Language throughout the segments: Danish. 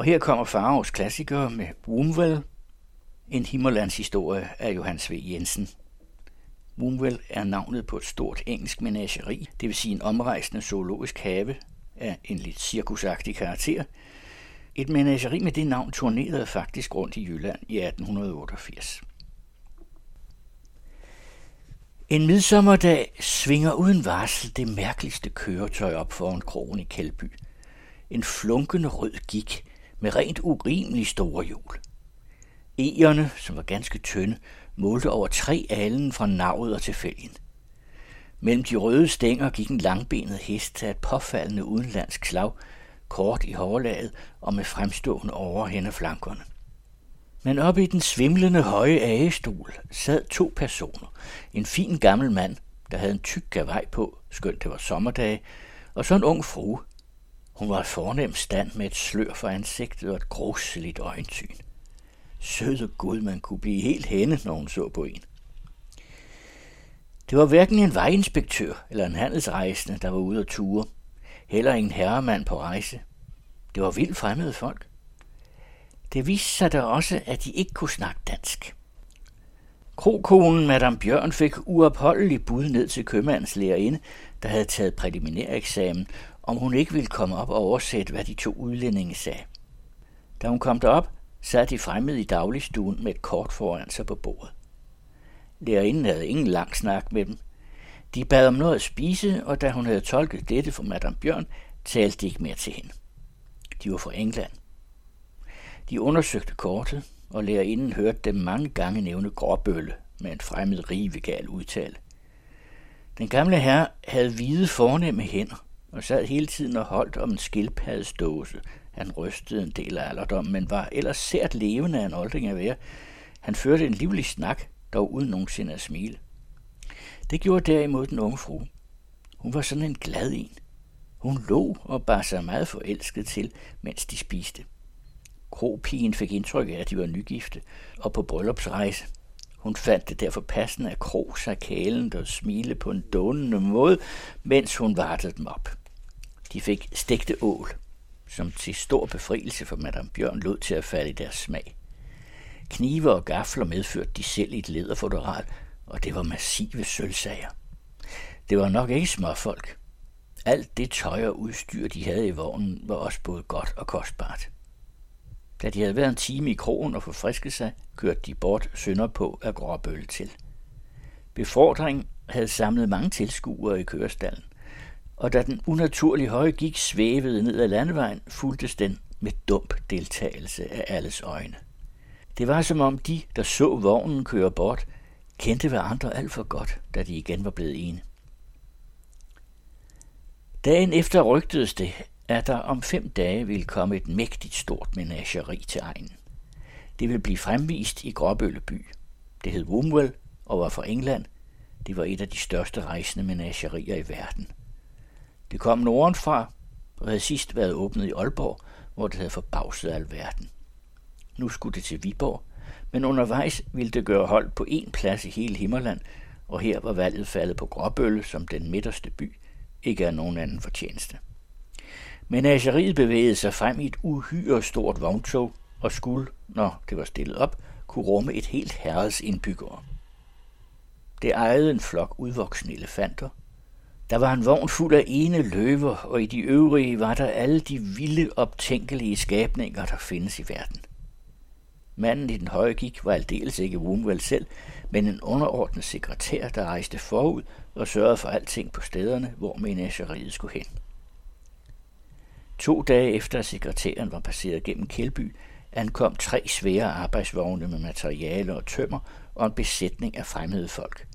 Og her kommer Faros klassiker med Wumvel, en Himmerlands historie af Johannes V. Jensen. Wumvel er navnet på et stort engelsk menageri, det vil sige en omrejsende zoologisk have af en lidt cirkusagtig karakter. Et menageri med det navn turnerede faktisk rundt i Jylland i 1888. En midsommerdag svinger uden varsel det mærkeligste køretøj op foran krogen i Kældby. En flunkende rød gik med rent urimelig store hjul. Egerne, som var ganske tynde, målte over tre alen fra navet og til fælgen. Mellem de røde stænger gik en langbenet hest af et påfaldende udenlandsk slag, kort i hårlaget og med fremstående over flankerne. Men oppe i den svimlende høje agestol sad to personer. En fin gammel mand, der havde en tyk gavej på, skønt det var sommerdage, og så en ung frue. Hun var i fornem stand med et slør for ansigtet og et gruseligt øjensyn. Søde Gud, man kunne blive helt henne, når hun så på en. Det var hverken en vejinspektør eller en handelsrejsende, der var ude at ture. Heller en herremand på rejse. Det var vildt fremmede folk. Det viste sig da også, at de ikke kunne snakke dansk. Krokonen Madame Bjørn fik uopholdelig bud ned til købmandens lærerinde, der havde taget præliminær eksamen, om hun ikke ville komme op og oversætte, hvad de to udlændinge sagde. Da hun kom derop, sad de fremmede i dagligstuen med et kort foran sig på bordet. Lærerinden havde ingen lang snak med dem. De bad om noget at spise, og da hun havde tolket dette for Madame Bjørn, talte de ikke mere til hende. De var fra England. De undersøgte kortet, og lærerinden hørte dem mange gange nævne gråbølle med en fremmed rivegal udtale. Den gamle herre havde hvide fornemme hænder og sad hele tiden og holdt om en skildpaddesdåse. Han rystede en del af alderdommen, men var ellers sært levende af en olding at være. Han førte en livlig snak, dog uden nogensinde at smile. Det gjorde derimod den unge fru. Hun var sådan en glad en. Hun lå og bar sig meget forelsket til, mens de spiste. Kropigen fik indtryk af, at de var nygifte og på bryllupsrejse. Hun fandt det derfor passende at kro sig kælen og smile på en dånende måde, mens hun vartede dem op. De fik stegte ål, som til stor befrielse for Madame Bjørn lod til at falde i deres smag. Knive og gafler medførte de selv i et lederfotoral, og det var massive sølvsager. Det var nok ikke småfolk. Alt det tøj og udstyr, de havde i vognen, var også både godt og kostbart. Da de havde været en time i krogen og forfrisket sig, kørte de bort sønder på af Gråbølle til. Befordring havde samlet mange tilskuere i kørestallen, og da den unaturlige høje gik svævede ned ad landevejen, fuldtes den med dump deltagelse af alles øjne. Det var som om de, der så vognen køre bort, kendte hverandre alt for godt, da de igen var blevet ene. Dagen efter rygtedes det, at der om fem dage ville komme et mægtigt stort menageri til egen. Det ville blive fremvist i Gråbølle by. Det hed Womwell og var fra England. Det var et af de største rejsende menagerier i verden. Det kom nordenfra og havde sidst været åbnet i Aalborg, hvor det havde forbavset alverden. Nu skulle det til Viborg, men undervejs ville det gøre hold på én plads i hele Himmerland, og her var valget faldet på Gråbølle som den midterste by, ikke af nogen anden fortjeneste. Menageriet bevægede sig frem i et uhyre stort vogntog og skulle, når det var stillet op, kunne rumme et helt herreds indbyggere. Det ejede en flok udvoksne elefanter. Der var en vogn fuld af ene løver, og i de øvrige var der alle de vilde, optænkelige skabninger, der findes i verden. Manden i den høje gik var aldeles ikke Woomwell selv, men en underordnet sekretær, der rejste forud og sørgede for alting på stederne, hvor menageriet skulle hen. To dage efter at sekretæren var passeret gennem Kjeldby, ankom tre svære arbejdsvogne med materiale og tømmer og en besætning af fremmede folk.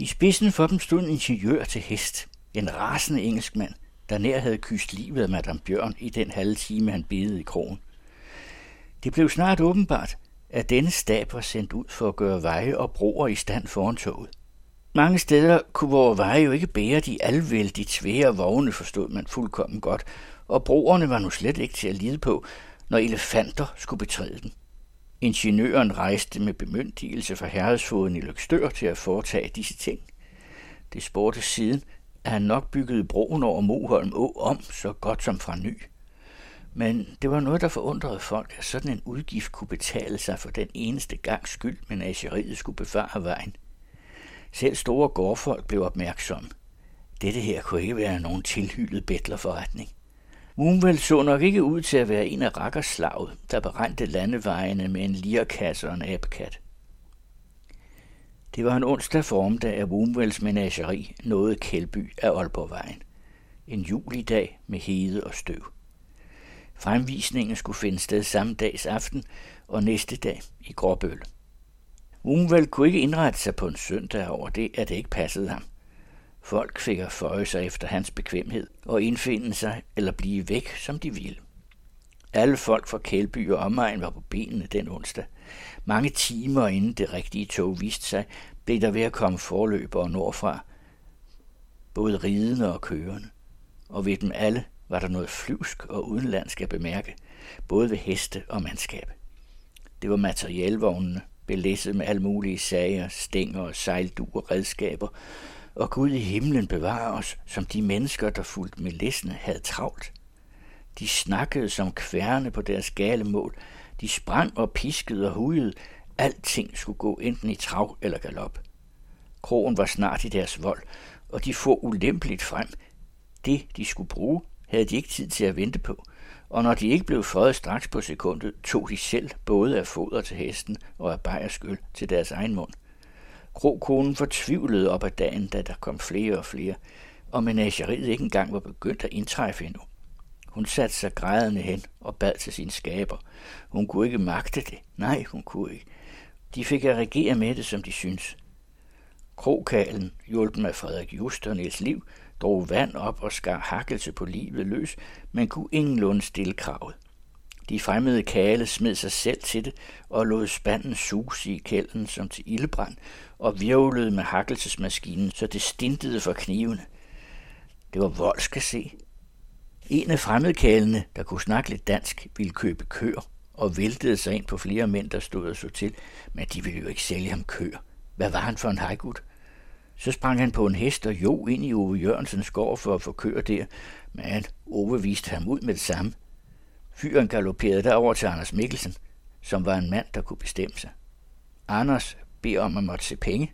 I spidsen for dem stod en ingeniør til hest, en rasende engelskmand, der nær havde kyst livet af Madame Bjørn i den halve time, han bedede i krogen. Det blev snart åbenbart, at denne stab var sendt ud for at gøre veje og broer i stand foran toget. Mange steder kunne vores veje jo ikke bære de alvældigt svære vogne, forstod man fuldkommen godt, og broerne var nu slet ikke til at lide på, når elefanter skulle betræde den. Ingeniøren rejste med bemyndigelse fra herredsfoden i Lykstør til at foretage disse ting. Det spurgte siden, at han nok byggede broen over Moholm Å om så godt som fra ny. Men det var noget, der forundrede folk, at sådan en udgift kunne betale sig for den eneste gang skyld, menageriet skulle bevare vejen. Selv store gårdfolk blev opmærksomme. Dette her kunne ikke være nogen tilhyldet bedlerforretning. Moonvel så nok ikke ud til at være en af rakkerslaget, der beregnte landevejene med en lirkasse og en abkat. Det var en onsdag formdag, at Wumvels menageri nåede Kældby af Aalborgvejen. En julidag med hede og støv. Fremvisningen skulle finde sted samme dags aften og næste dag i Gråbøl. Wumvel kunne ikke indrette sig på en søndag over det, at det ikke passede ham. Folk fik at føje sig efter hans bekvemhed og indfinde sig eller blive væk, som de ville. Alle folk fra Kælby og omegn var på benene den onsdag. Mange timer inden det rigtige tog viste sig, blev der ved at komme forløbere nordfra, både ridende og kørende. Og ved dem alle var der noget flyvsk og udenlandsk at bemærke, både ved heste og mandskab. Det var materielvognene, belæsset med alle mulige sager, stænger og sejlduer, redskaber, og Gud i himlen bevare os, som de mennesker, der fulgte med læsene, havde travlt. De snakkede som kværne på deres gale mål. De sprang og piskede og hujede. Alting skulle gå enten i trav eller galop. Krogen var snart i deres vold, og de få ulempeligt frem. Det, de skulle bruge, havde de ikke tid til at vente på, og når de ikke blev fået straks på sekundet, tog de selv både af foder til hesten og af bajerskyld til deres egen mund. Krokonen fortvivlede op ad dagen, da der kom flere og flere, og menageriet ikke engang var begyndt at indtræffe endnu. Hun satte sig grædende hen og bad til sin skaber. Hun kunne ikke magte det. Nej, hun kunne ikke. De fik at regere med det, som de syntes. Krokalen, hjulpen af Frederik Just og Niels Liv, drog vand op og skar hakkelse på livet løs, men kunne ingenlunde stille kravet. De fremmede kale smed sig selv til det og lod spanden suse i kælden som til ildebrand og virvlede med hakkelsesmaskinen, så det stintede for knivene. Det var voldsk at se. En af fremmedkalene, der kunne snakke lidt dansk, ville købe køer og væltede sig ind på flere mænd, der stod og så til, men de ville jo ikke sælge ham køer. Hvad var han for en hejgud? Så sprang han på en hest og jo ind i Ove Jørgensens gård for at få køer der, men Ove viste ham ud med det samme. Fyren galopperede derover til Anders Mikkelsen, som var en mand, der kunne bestemme sig. Anders beder om at måtte se penge,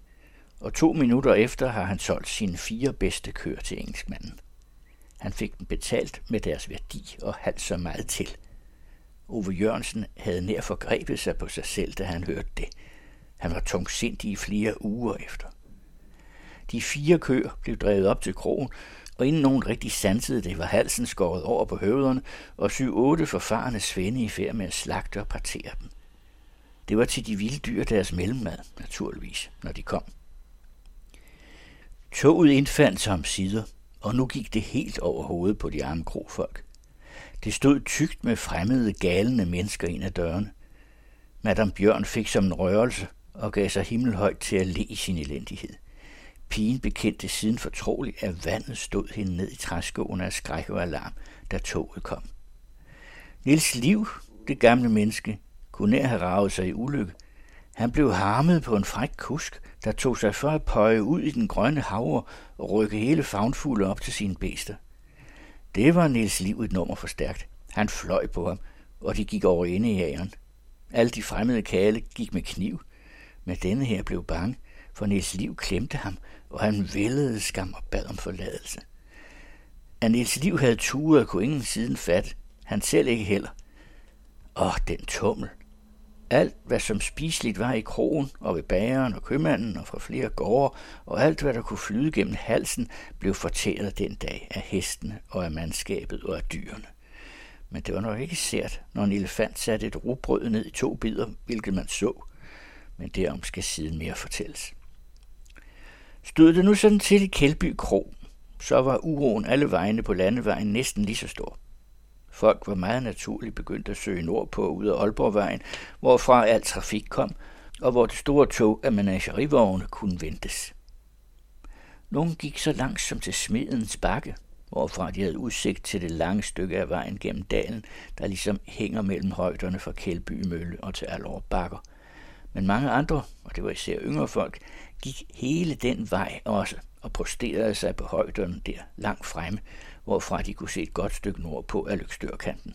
og to minutter efter har han solgt sine fire bedste køer til engelskmanden. Han fik dem betalt med deres værdi og halvt så meget til. Ove Jørgensen havde nær forgrebet sig på sig selv, da han hørte det. Han var tungsindig i flere uger efter. De fire køer blev drevet op til krogen, og inden nogen rigtig sansede det, var halsen skåret over på høvderne, og syv-otte forfarende svende i færd med at slagte og partere dem. Det var til de vilde dyr deres mellemmad, naturligvis, når de kom. Toget indfandt sig om sider, og nu gik det helt over hovedet på de arme krofolk. Det stod tykt med fremmede, galende mennesker ind ad dørene. Madame Bjørn fik som en rørelse og gav sig himmelhøjt til at le i sin elendighed. Pigen bekendte siden fortroligt, at vandet stod hende ned i træskoen af skræk og alarm, da toget kom. Nils Liv, det gamle menneske, kunne nær have ravet sig i ulykke. Han blev harmet på en fræk kusk, der tog sig for at pøje ud i den grønne havre og rykke hele fagnfugle op til sine bæster. Det var Nils Liv et nummer for stærkt. Han fløj på ham, og de gik over inde i æren. Alle de fremmede kale gik med kniv, men denne her blev bange, for Niels Liv klemte ham, og han vældede skam og bad om forladelse. At Niels Liv havde turet, kunne ingen siden fat, han selv ikke heller. Åh, den tummel, alt, hvad som spiseligt var i krogen og ved bageren og købmanden og fra flere gårde, og alt, hvad der kunne flyde gennem halsen, blev fortæret den dag af hestene og af mandskabet og af dyrene. Men det var nok ikke sært, når en elefant satte et rugbrød ned i to bidder, hvilket man så. Men derom skal siden mere fortælles. Stod det nu sådan til i Kældby Kro, så var uroen alle vegne på landevejen næsten lige så stor. Folk var meget naturligt begyndt at søge nordpå ud af Aalborgvejen, hvorfra al trafik kom, og hvor det store tog af menagerivogne kunne ventes. Nogle gik så langt som til Smedens bakke, hvorfra de havde udsigt til det lange stykke af vejen gennem dalen, der ligesom hænger mellem højderne fra Kældby Mølle og til Alor Bakker. Men mange andre, og det var især yngre folk, gik hele den vej også og posterede sig på højderne der langt fremme, hvorfra de kunne se et godt stykke nordpå af Lykstørkanten.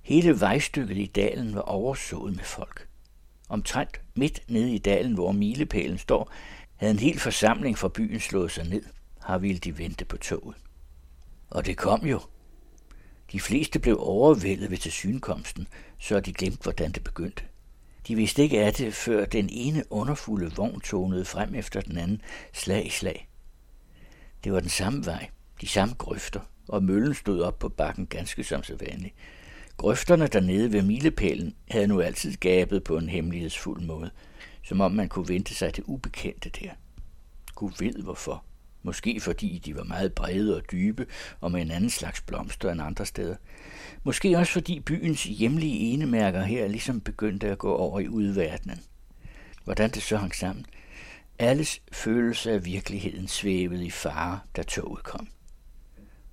Hele vejstykket i dalen var oversået med folk. Omtrent midt nede i dalen, hvor milepælen står, havde en hel forsamling fra byen slået sig ned. Har ville de vente på toget. Og det kom jo. De fleste blev overvældet ved tilsynkomsten, så de glemte, hvordan det begyndte. De vidste ikke af det, før den ene underfulde vogn tonede frem efter den anden, slag i slag. Det var den samme vej, de samme grøfter, og møllen stod op på bakken ganske som så vanligt. Grøfterne dernede ved milepælen havde nu altid gabet på en hemmelighedsfuld måde, som om man kunne vente sig det ubekendte der. Gud ved hvorfor. Måske fordi de var meget brede og dybe og med en anden slags blomster end andre steder. Måske også fordi byens hjemlige enemærker her ligesom begyndte at gå over i udverdenen. Hvordan det så hang sammen. Alles følelse af virkeligheden svævede i fare, da toget kom.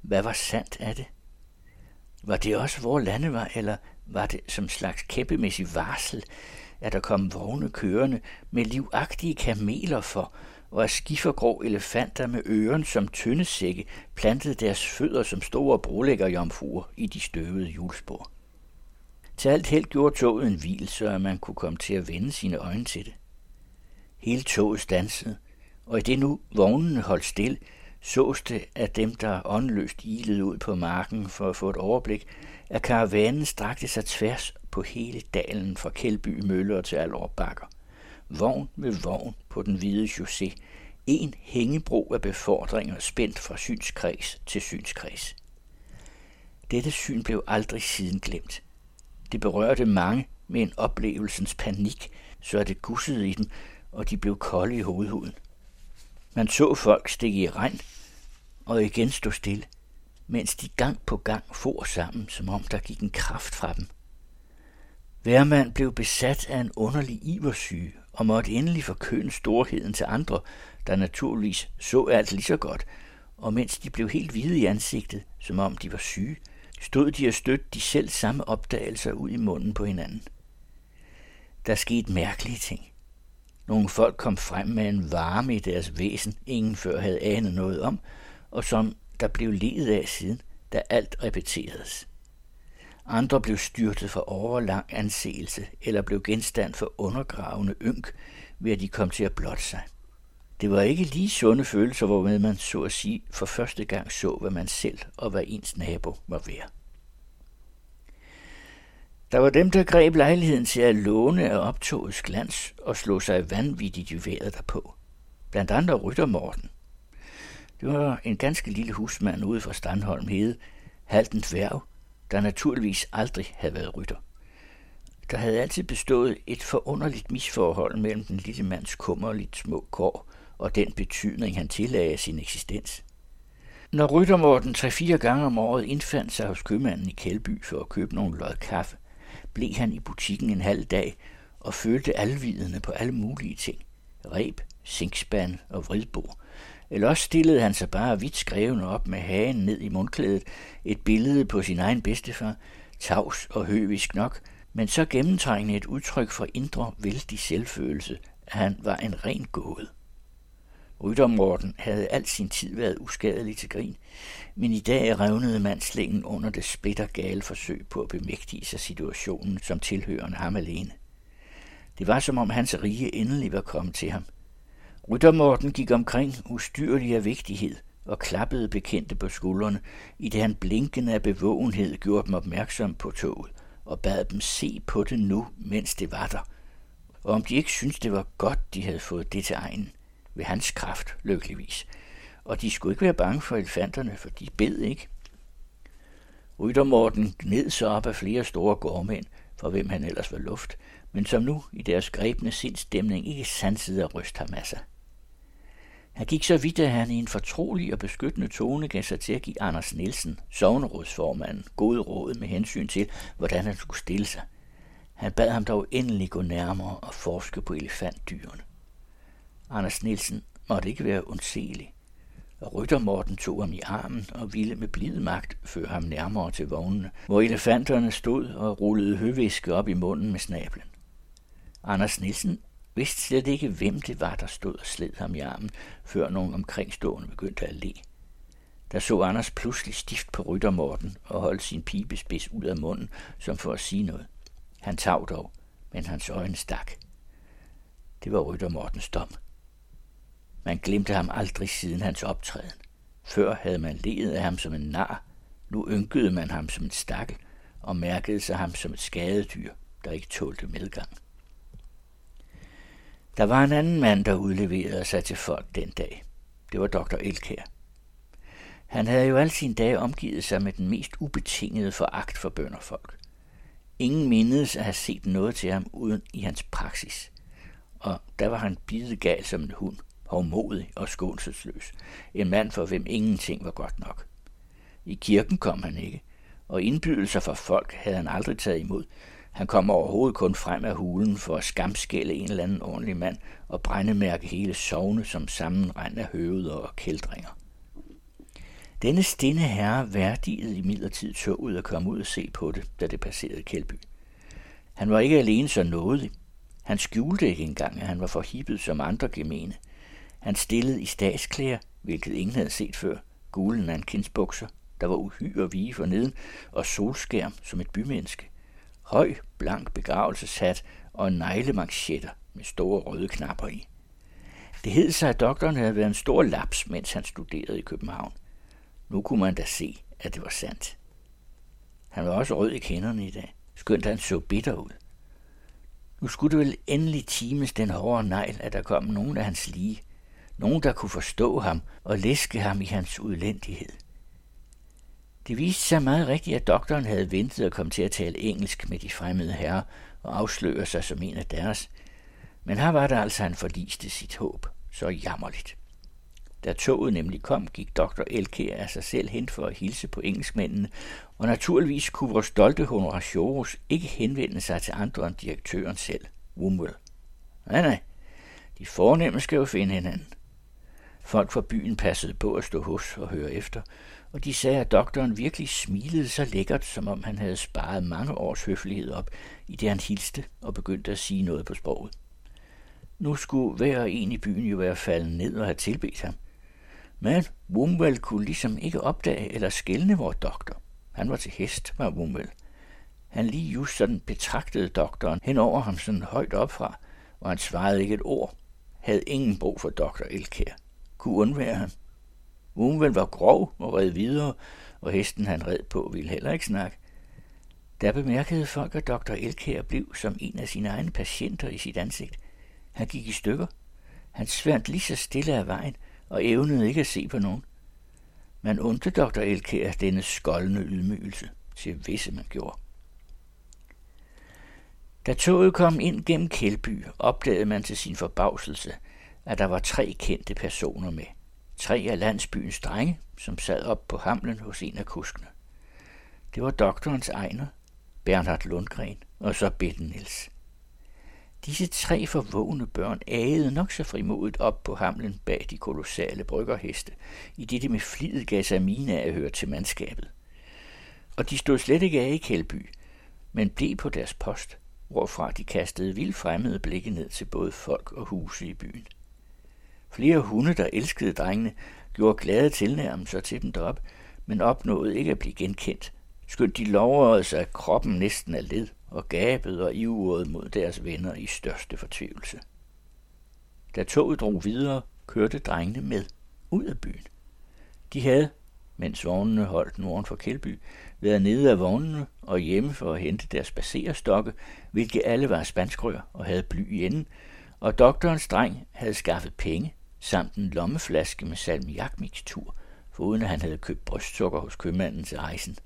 Hvad var sandt af det? Var det også vores landevej, eller var det som slags kæppemæssig varsel, at der kom vogne kørende med livagtige kameler for, og at skifergrå elefanter med øren som tynde sække plantede deres fødder som store brolæggerjomfruer i de støvede hjulspor. Til alt held gjorde toget en hvil, så man kunne komme til at vende sine øjne til det. Hele toget stansede, og i det nu vognene holdt stille, sås det af dem, der åndløst ilede ud på marken for at få et overblik, at karavanen strakte sig tværs på hele dalen fra Kælby Møller til Alår Bakker. Vogn med vogn på den hvide chaussé. En hængebro af befordringer spændt fra synskreds til synskreds. Dette syn blev aldrig siden glemt. Det berørte mange med en oplevelsens panik, så det gussede i dem, og de blev kolde i hovedhuden. Man så folk stikke i regn og igen stå stille, mens de gang på gang for sammen, som om der gik en kraft fra dem. Hver mand blev besat af en underlig iversyge og måtte endelig forkøne storheden til andre, der naturligvis så alt lige så godt, og mens de blev helt hvide i ansigtet, som om de var syge, stod de og stødte de selv samme opdagelser ud i munden på hinanden. Der skete mærkelige ting. Nogle folk kom frem med en varme i deres væsen, ingen før havde anet noget om, og som der blev ledet af siden, da alt repeteredes. Andre blev styrtet for overlang anseelse eller blev genstand for undergravende ynk, ved at de kom til at blotte sig. Det var ikke lige sunde følelser, hvormed man så at sige for første gang så, hvad man selv og hvad ens nabo var værd. Der var dem, der greb lejligheden til at låne af optogets glans og slå sig vanvittigt i vejret derpå. Blandt andre Rytter Morten. Det var en ganske lille husmand ude fra Standholm Hede, halten dværg, der naturligvis aldrig havde været rytter. Der havde altid bestået et forunderligt misforhold mellem den lille mands kummerligt små kår og den betydning, han tillagde sin eksistens. Når Ryttermorten tre-fire gange om året indfandt sig hos købmanden i Kældby for at købe nogle lod kaffe, blev han i butikken en halv dag og følte alvidende på alle mulige ting. Reb, sinkspand og vridbord. Eller også stillede han sig bare vidt skrevende op med hagen ned i mundklædet, et billede på sin egen bedstefar, tavs og høvisk nok, men så gennemtrængende et udtryk for indre vældig selvfølelse, at han var en ren gåde. Ryttermorten havde al sin tid været uskadelig til grin, men i dag revnede mandslingen under det splittergale forsøg på at bemægtige sig situationen som tilhørende ham alene. Det var som om hans rige endelig var kommet til ham. Ryttermorten gik omkring ustyrlig af vigtighed og klappede bekendte på skuldrene, i det han blinkende af bevågenhed gjorde dem opmærksom på toget og bad dem se på det nu, mens det var der. Og om de ikke syntes, det var godt, de havde fået det til egen, ved hans kraft, lykkeligvis. Og de skulle ikke være bange for elefanterne, for de bed ikke. Ryttermorten gned så op af flere store gårdmænd, for hvem han ellers var luft, men som nu i deres grebne sindstemning ikke sansede at ryste ham af sig. Han gik så vidt, at han i en fortrolig og beskyttende tone gav sig til at give Anders Nielsen, sovnerådsformanden, gode råd med hensyn til, hvordan han skulle stille sig. Han bad ham dog endelig gå nærmere og forske på elefantdyrene. Anders Nielsen måtte ikke være undselig, og ryttermorten tog ham i armen og ville med blid magt føre ham nærmere til vognene, hvor elefanterne stod og rullede høviske op i munden med snablen. Anders Nielsen vidste slet ikke, hvem det var, der stod og sled ham i armen, før nogen omkringstående begyndte at le. Der så Anders pludselig stift på ryttermorten og holdt sin pibespids ud af munden, som for at sige noget. Han tav dog, men hans øjne stak. Det var ryttermortens dom. Man glemte ham aldrig siden hans optræden. Før havde man ledet af ham som en nar, nu ynkede man ham som en stakkel og mærkede sig ham som et skadedyr, der ikke tålte medgang. Der var en anden mand, der udleverede sig til folk den dag. Det var dr. Elkær. Han havde jo al sin dage omgivet sig med den mest ubetingede foragt for bønderfolk. Ingen mindedes at have set noget til ham uden i hans praksis. Og der var han bidegal som en hund, hovmodig og skånselsløs. En mand for hvem ingenting var godt nok. I kirken kom han ikke, og indbydelser fra folk havde han aldrig taget imod. Han kom overhovedet kun frem af hulen for at skamskælde en eller anden ordentlig mand og brændemærke hele sovne som sammenrend af høveder og kældringer. Denne stinde herre værdigede i midlertid toget at komme ud og se på det, da det passerede Kældby. Han var ikke alene så nådig. Han skjulte ikke engang, at han var forhippet som andre gemene. Han stillede i statsklæder, hvilket ingen havde set før, gule nankinsbukser, der var uhyre vige for neden, og solskærm som et bymenneske. Høj, blank begravelseshat og neglemanchetter med store røde knapper i. Det hed sig, at doktoren havde været en stor laps, mens han studerede i København. Nu kunne man da se, at det var sandt. Han var også rød i kenderne i dag, skønt han så bitter ud. Nu skulle det vel endelig times den hårde negl, at der kom nogen af hans lige. Nogen, der kunne forstå ham og læske ham i hans udlændighed. Det viste sig meget rigtigt, at doktoren havde ventet at komme til at tale engelsk med de fremmede herrer og afsløre sig som en af deres. Men her var der altså, han forliste sit håb. Så jammerligt. Da toget nemlig kom, gik dr. Elkær af sig selv hen for at hilse på engelskmændene, og naturligvis kunne vores stolte honoratiorus ikke henvende sig til andre end direktøren selv, Wumwell. Nej, nej, de fornemme skal jo finde hinanden. Folk fra byen passede på at stå hos og høre efter, og de sagde, at doktoren virkelig smilede så lækkert, som om han havde sparet mange års høflighed op, i det han hilste og begyndte at sige noget på sproget. Nu skulle hver en i byen jo være faldet ned og have tilbedt ham. Men Wumwell kunne ligesom ikke opdage eller skælne vores doktor. Han var til hest, var Wumwell. Han lige just sådan betragtede doktoren hen over ham sådan højt opfra, og han svarede ikke et ord. Havde ingen brug for doktor Elkær. Kunne undvære ham. Umven var grov og red videre, og hesten han red på ville heller ikke snakke. Der bemærkede folk, at doktor Elkær blev som en af sine egne patienter i sit ansigt. Han gik i stykker. Han sværte lige så stille af vejen, og evnede ikke at se på nogen. Man undte dr. Elkær denne skoldende ydmygelse, til visse man gjorde. Da toget kom ind gennem Kælby, opdagede man til sin forbavselse, at der var tre kendte personer med. Tre af landsbyens drenge, som sad op på hamlen hos en af kuskene. Det var doktorens egner, Bernhard Lundgren og så Bitten Niels. Disse tre forvågne børn agede nok så frimodigt op på hamlen bag de kolossale bryggerheste, i det de med flid gav sig mine af at høre til mandskabet. Og de stod slet ikke af i Kældby, men blev på deres post, hvorfra de kastede vildt fremmede blikke ned til både folk og huse i byen. Flere hunde, der elskede drengene, gjorde glade tilnærmelser til dem derop, men opnåede ikke at blive genkendt, skønt de lovrede sig, at kroppen næsten er led og gabede og ivrede mod deres venner i største fortvivlelse. Da toget drog videre, kørte drengene med ud af byen. De havde, mens vognene holdt norden for Kældby, været nede af vognene og hjemme for at hente deres baserstokke, hvilke alle var spanskrør og havde bly i enden, og doktorens dreng havde skaffet penge samt en lommeflaske med salmiakmixtur, foruden at han havde købt brystsukker hos købmanden til rejsen.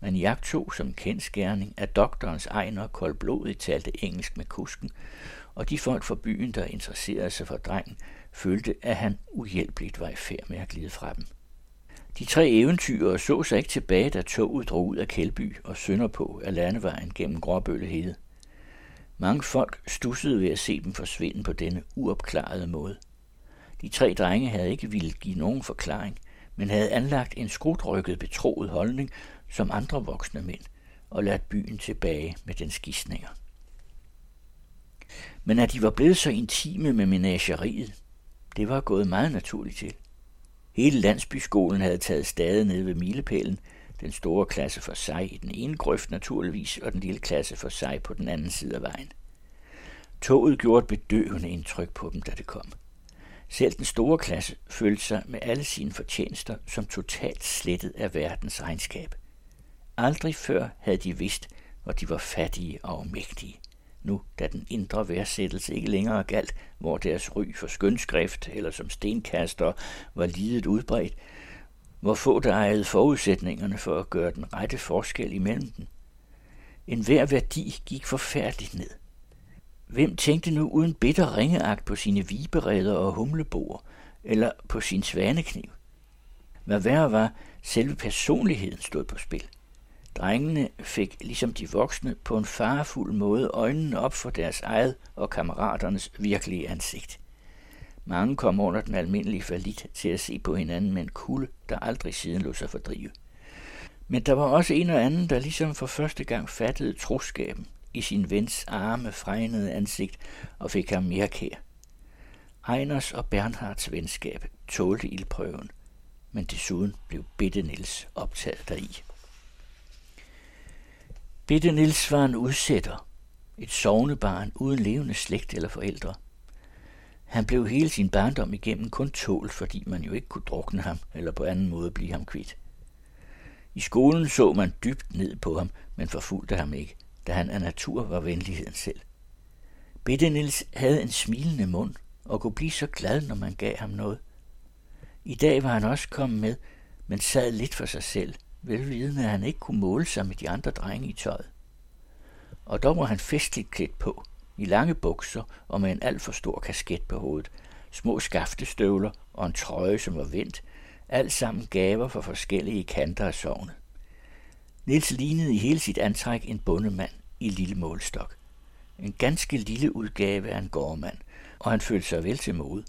Man jagtog som kendskærning, at doktorens egner koldblodigt talte engelsk med kusken, og de folk fra byen, der interesserede sig for drengen, følte, at han uhjælpeligt var i færd med at glide fra dem. De tre eventyrere så sig ikke tilbage, da toget drog ud af Kældby og sønder på af landevejen gennem Gråbøllehede. Mange folk stussede ved at se dem forsvinde på denne uopklarede måde. De tre drenge havde ikke ville give nogen forklaring, men havde anlagt en skrutrykket betroet holdning som andre voksne mænd og ladt byen tilbage med den skisninger. Men at de var blevet så intime med menageriet, det var gået meget naturligt til. Hele landsbyskolen havde taget stadig ned ved milepælen, den store klasse for sig i den ene grøft naturligvis, og den lille klasse for sig på den anden side af vejen. Toget gjorde et bedøvende indtryk på dem, da det kom. Selv den store klasse følte sig med alle sine fortjenester som totalt slettet af verdens regnskab. Aldrig før havde de vidst, hvor de var fattige og mægtige. Nu, da den indre værdsættelse ikke længere galt, hvor deres ry for skønskrift eller som stenkaster var lidet udbredt, hvor få der ejede forudsætningerne for at gøre den rette forskel imellem dem. En hver værdi gik forfærdeligt ned. Hvem tænkte nu uden bitter ringeagt på sine vibereder og humlebor, eller på sin svanekniv? Hvad værre var, selve personligheden stod på spil. Drengene fik, ligesom de voksne, på en farefuld måde øjnene op for deres eget og kammeraternes virkelige ansigt. Mange kom under den almindelige falit til at se på hinanden med en kulde, der aldrig siden lå sig fordrive. Men der var også en og anden, der ligesom for første gang fattede troskaben i sin vens arme, fregnede ansigt og fik ham mere kær. Einers og Bernhards venskab tålte ildprøven, men desuden blev Bitte Nils optaget deri. Bitte Nils var en udsætter, et sovnebarn uden levende slægt eller forældre. Han blev hele sin barndom igennem kun tålt, fordi man jo ikke kunne drukne ham eller på anden måde blive ham kvidt. I skolen så man dybt ned på ham, men forfulgte ham ikke – da han af natur var venligheden selv. Bitte Nils havde en smilende mund og kunne blive så glad, når man gav ham noget. I dag var han også kommet med, men sad lidt for sig selv, velvidende at han ikke kunne måle sig med de andre drenge i tøjet. Og dog var han festligt klædt på, i lange bukser og med en alt for stor kasket på hovedet, små skaftestøvler og en trøje, som var vendt, alt sammen gaver for forskellige kanter af sovnet. Niels lignede i hele sit antræk en bondemand i lille målstok. En ganske lille udgave af en gårdmand, og han følte sig vel til mode.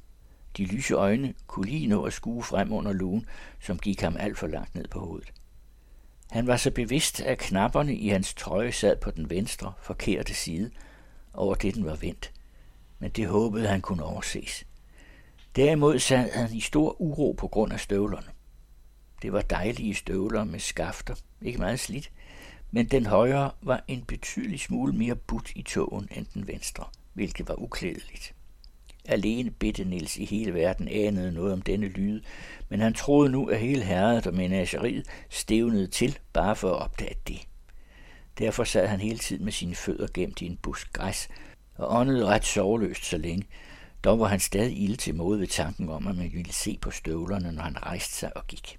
De lyse øjne kunne lige nå at skue frem under lugen, som gik ham alt for langt ned på hovedet. Han var så bevidst, at knapperne i hans trøje sad på den venstre, forkerte side, over det den var vendt. Men det håbede han kunne overses. Derimod sad han i stor uro på grund af støvlerne. Det var dejlige støvler med skafter, ikke meget slidt, men den højre var en betydelig smule mere budt i tågen end den venstre, hvilket var uklædeligt. Alene bitte Nils i hele verden anede noget om denne lyd, men han troede nu, at hele herret og menageriet stævnede til, bare for at opdage det. Derfor sad han hele tiden med sine fødder gemt i en busk græs, og åndede ret sorgløst så længe. Dog var han stadig ild til mode ved tanken om, at man ville se på støvlerne, når han rejste sig og gik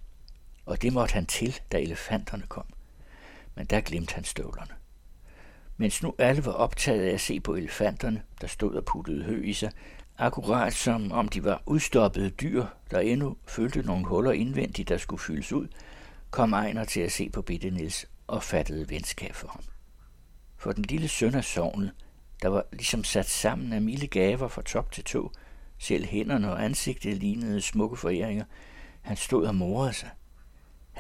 og det måtte han til, da elefanterne kom. Men der glemte han støvlerne. Mens nu alle var optaget af at se på elefanterne, der stod og puttede hø i sig, akkurat som om de var udstoppede dyr, der endnu følte nogle huller indvendigt, der skulle fyldes ud, kom Ejner til at se på Bitte Nils og fattede venskab for ham. For den lille søn af sovnet, der var ligesom sat sammen af milde gaver fra top til tå, selv hænderne og ansigtet lignede smukke foræringer, han stod og morede sig.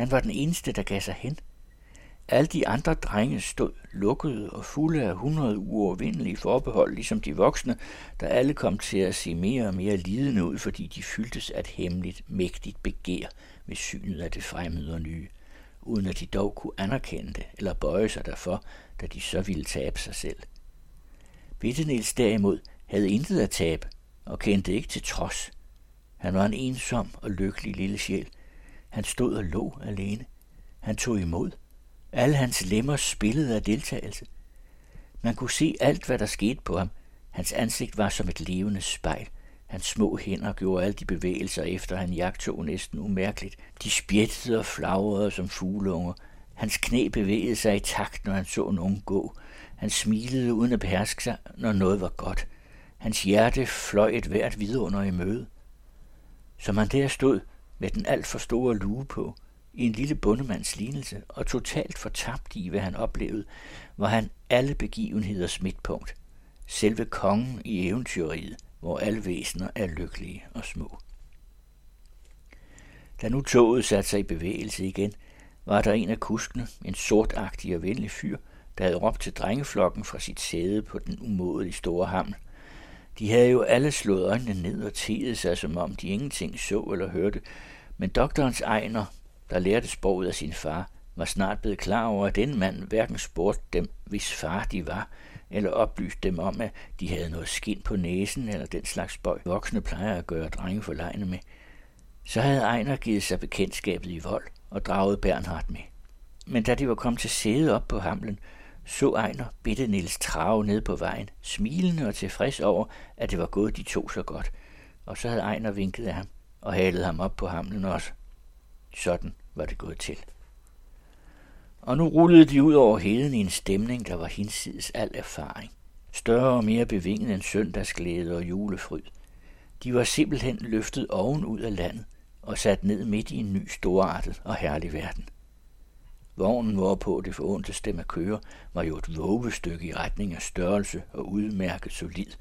Han var den eneste, der gav sig hen. Alle de andre drenge stod lukkede og fulde af hundrede uovervindelige forbehold, ligesom de voksne, der alle kom til at se mere og mere lidende ud, fordi de fyldtes af et hemmeligt, mægtigt begær ved synet af det fremmede og nye, uden at de dog kunne anerkende det eller bøje sig derfor, da de så ville tabe sig selv. Bitte Niels derimod havde intet at tabe og kendte ikke til trods. Han var en ensom og lykkelig lille sjæl, han stod og lå alene. Han tog imod. Alle hans lemmer spillede af deltagelse. Man kunne se alt, hvad der skete på ham. Hans ansigt var som et levende spejl. Hans små hænder gjorde alle de bevægelser, efter han jagtog næsten umærkeligt. De spjættede og flagrede som fugleunger. Hans knæ bevægede sig i takt, når han så nogen gå. Han smilede uden at beherske sig, når noget var godt. Hans hjerte fløj et hvert vidunder i møde. Som han der stod, med den alt for store lue på, i en lille bundemands lignelse, og totalt fortabt i, hvad han oplevede, var han alle begivenheders midtpunkt. Selve kongen i eventyriet, hvor alle væsener er lykkelige og små. Da nu toget satte sig i bevægelse igen, var der en af kuskene, en sortagtig og venlig fyr, der havde råbt til drengeflokken fra sit sæde på den umådelig store hamn. De havde jo alle slået øjnene ned og teget sig, som om de ingenting så eller hørte, Men doktorens egner, der lærte sproget af sin far, var snart blevet klar over, at den mand hverken spurgte dem, hvis far de var, eller oplyste dem om, at de havde noget skin på næsen eller den slags bøj, voksne plejer at gøre drenge for lejne med. Så havde Ejner givet sig bekendtskabet i vold og draget Bernhard med. Men da de var kommet til sæde op på hamlen, så Ejner bitte Nils trave ned på vejen, smilende og tilfreds over, at det var gået de to så godt. Og så havde Ejner vinket af ham og halet ham op på hamlen også. Sådan var det gået til. Og nu rullede de ud over heden i en stemning, der var hinsides al erfaring. Større og mere bevinget end søndagsglæde og julefryd. De var simpelthen løftet oven ud af landet og sat ned midt i en ny storartet og herlig verden. Vognen, hvorpå det forundtes dem at køre, var jo et vågestykke i retning af størrelse og udmærket solid.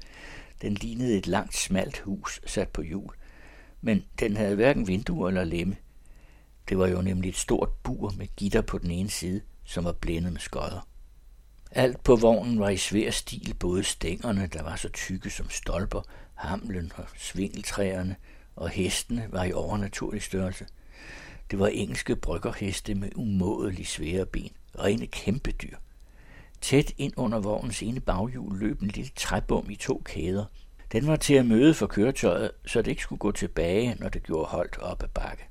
Den lignede et langt, smalt hus sat på hjul, men den havde hverken vinduer eller lemme. Det var jo nemlig et stort bur med gitter på den ene side, som var blændet med skodder. Alt på vognen var i svær stil, både stængerne, der var så tykke som stolper, hamlen og svingeltræerne, og hestene var i overnaturlig størrelse. Det var engelske bryggerheste med umådelig svære ben, rene kæmpedyr. Tæt ind under vognens ene baghjul løb en lille træbom i to kæder. Den var til at møde for køretøjet, så det ikke skulle gå tilbage, når det gjorde holdt op ad bakke.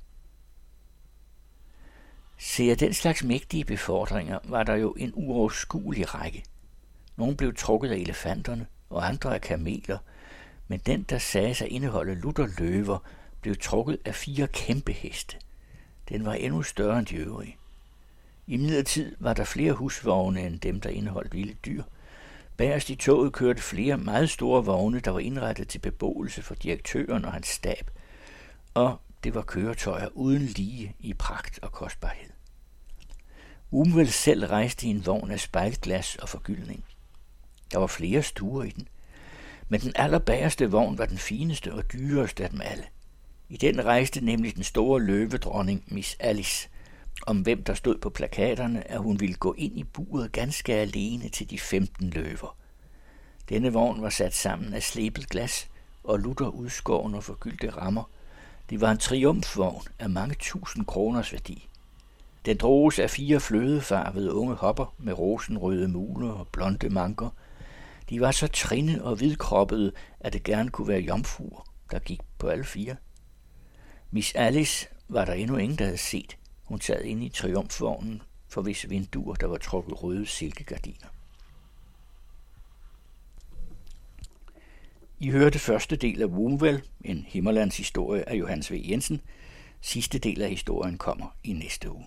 Ser den slags mægtige befordringer var der jo en uoverskuelig række. Nogle blev trukket af elefanterne, og andre af kameler, men den, der sagde sig indeholde lutterløver, blev trukket af fire kæmpe heste. Den var endnu større end de øvrige. I midlertid var der flere husvogne end dem, der indeholdt vilde dyr. Bagerst i toget kørte flere meget store vogne, der var indrettet til beboelse for direktøren og hans stab. Og det var køretøjer uden lige i pragt og kostbarhed. Umvel selv rejste i en vogn af spejlglas og forgyldning. Der var flere stuer i den, men den allerbagerste vogn var den fineste og dyreste af dem alle. I den rejste nemlig den store løvedronning Miss Alice, om hvem der stod på plakaterne, at hun ville gå ind i buret ganske alene til de 15 løver. Denne vogn var sat sammen af slebet glas og lutter udskårne og forgyldte rammer. Det var en triumfvogn af mange tusind kroners værdi. Den droges af fire flødefarvede unge hopper med rosenrøde muler og blonde manker. De var så trinne og hvidkroppede, at det gerne kunne være jomfruer, der gik på alle fire. Miss Alice var der endnu ingen, der havde set. Hun sad inde i triumfvognen, for hvis vinduer, der var trukket røde silkegardiner. I hørte første del af Wombwell, en Himmerlands historie af Johannes V. Jensen. Sidste del af historien kommer i næste uge.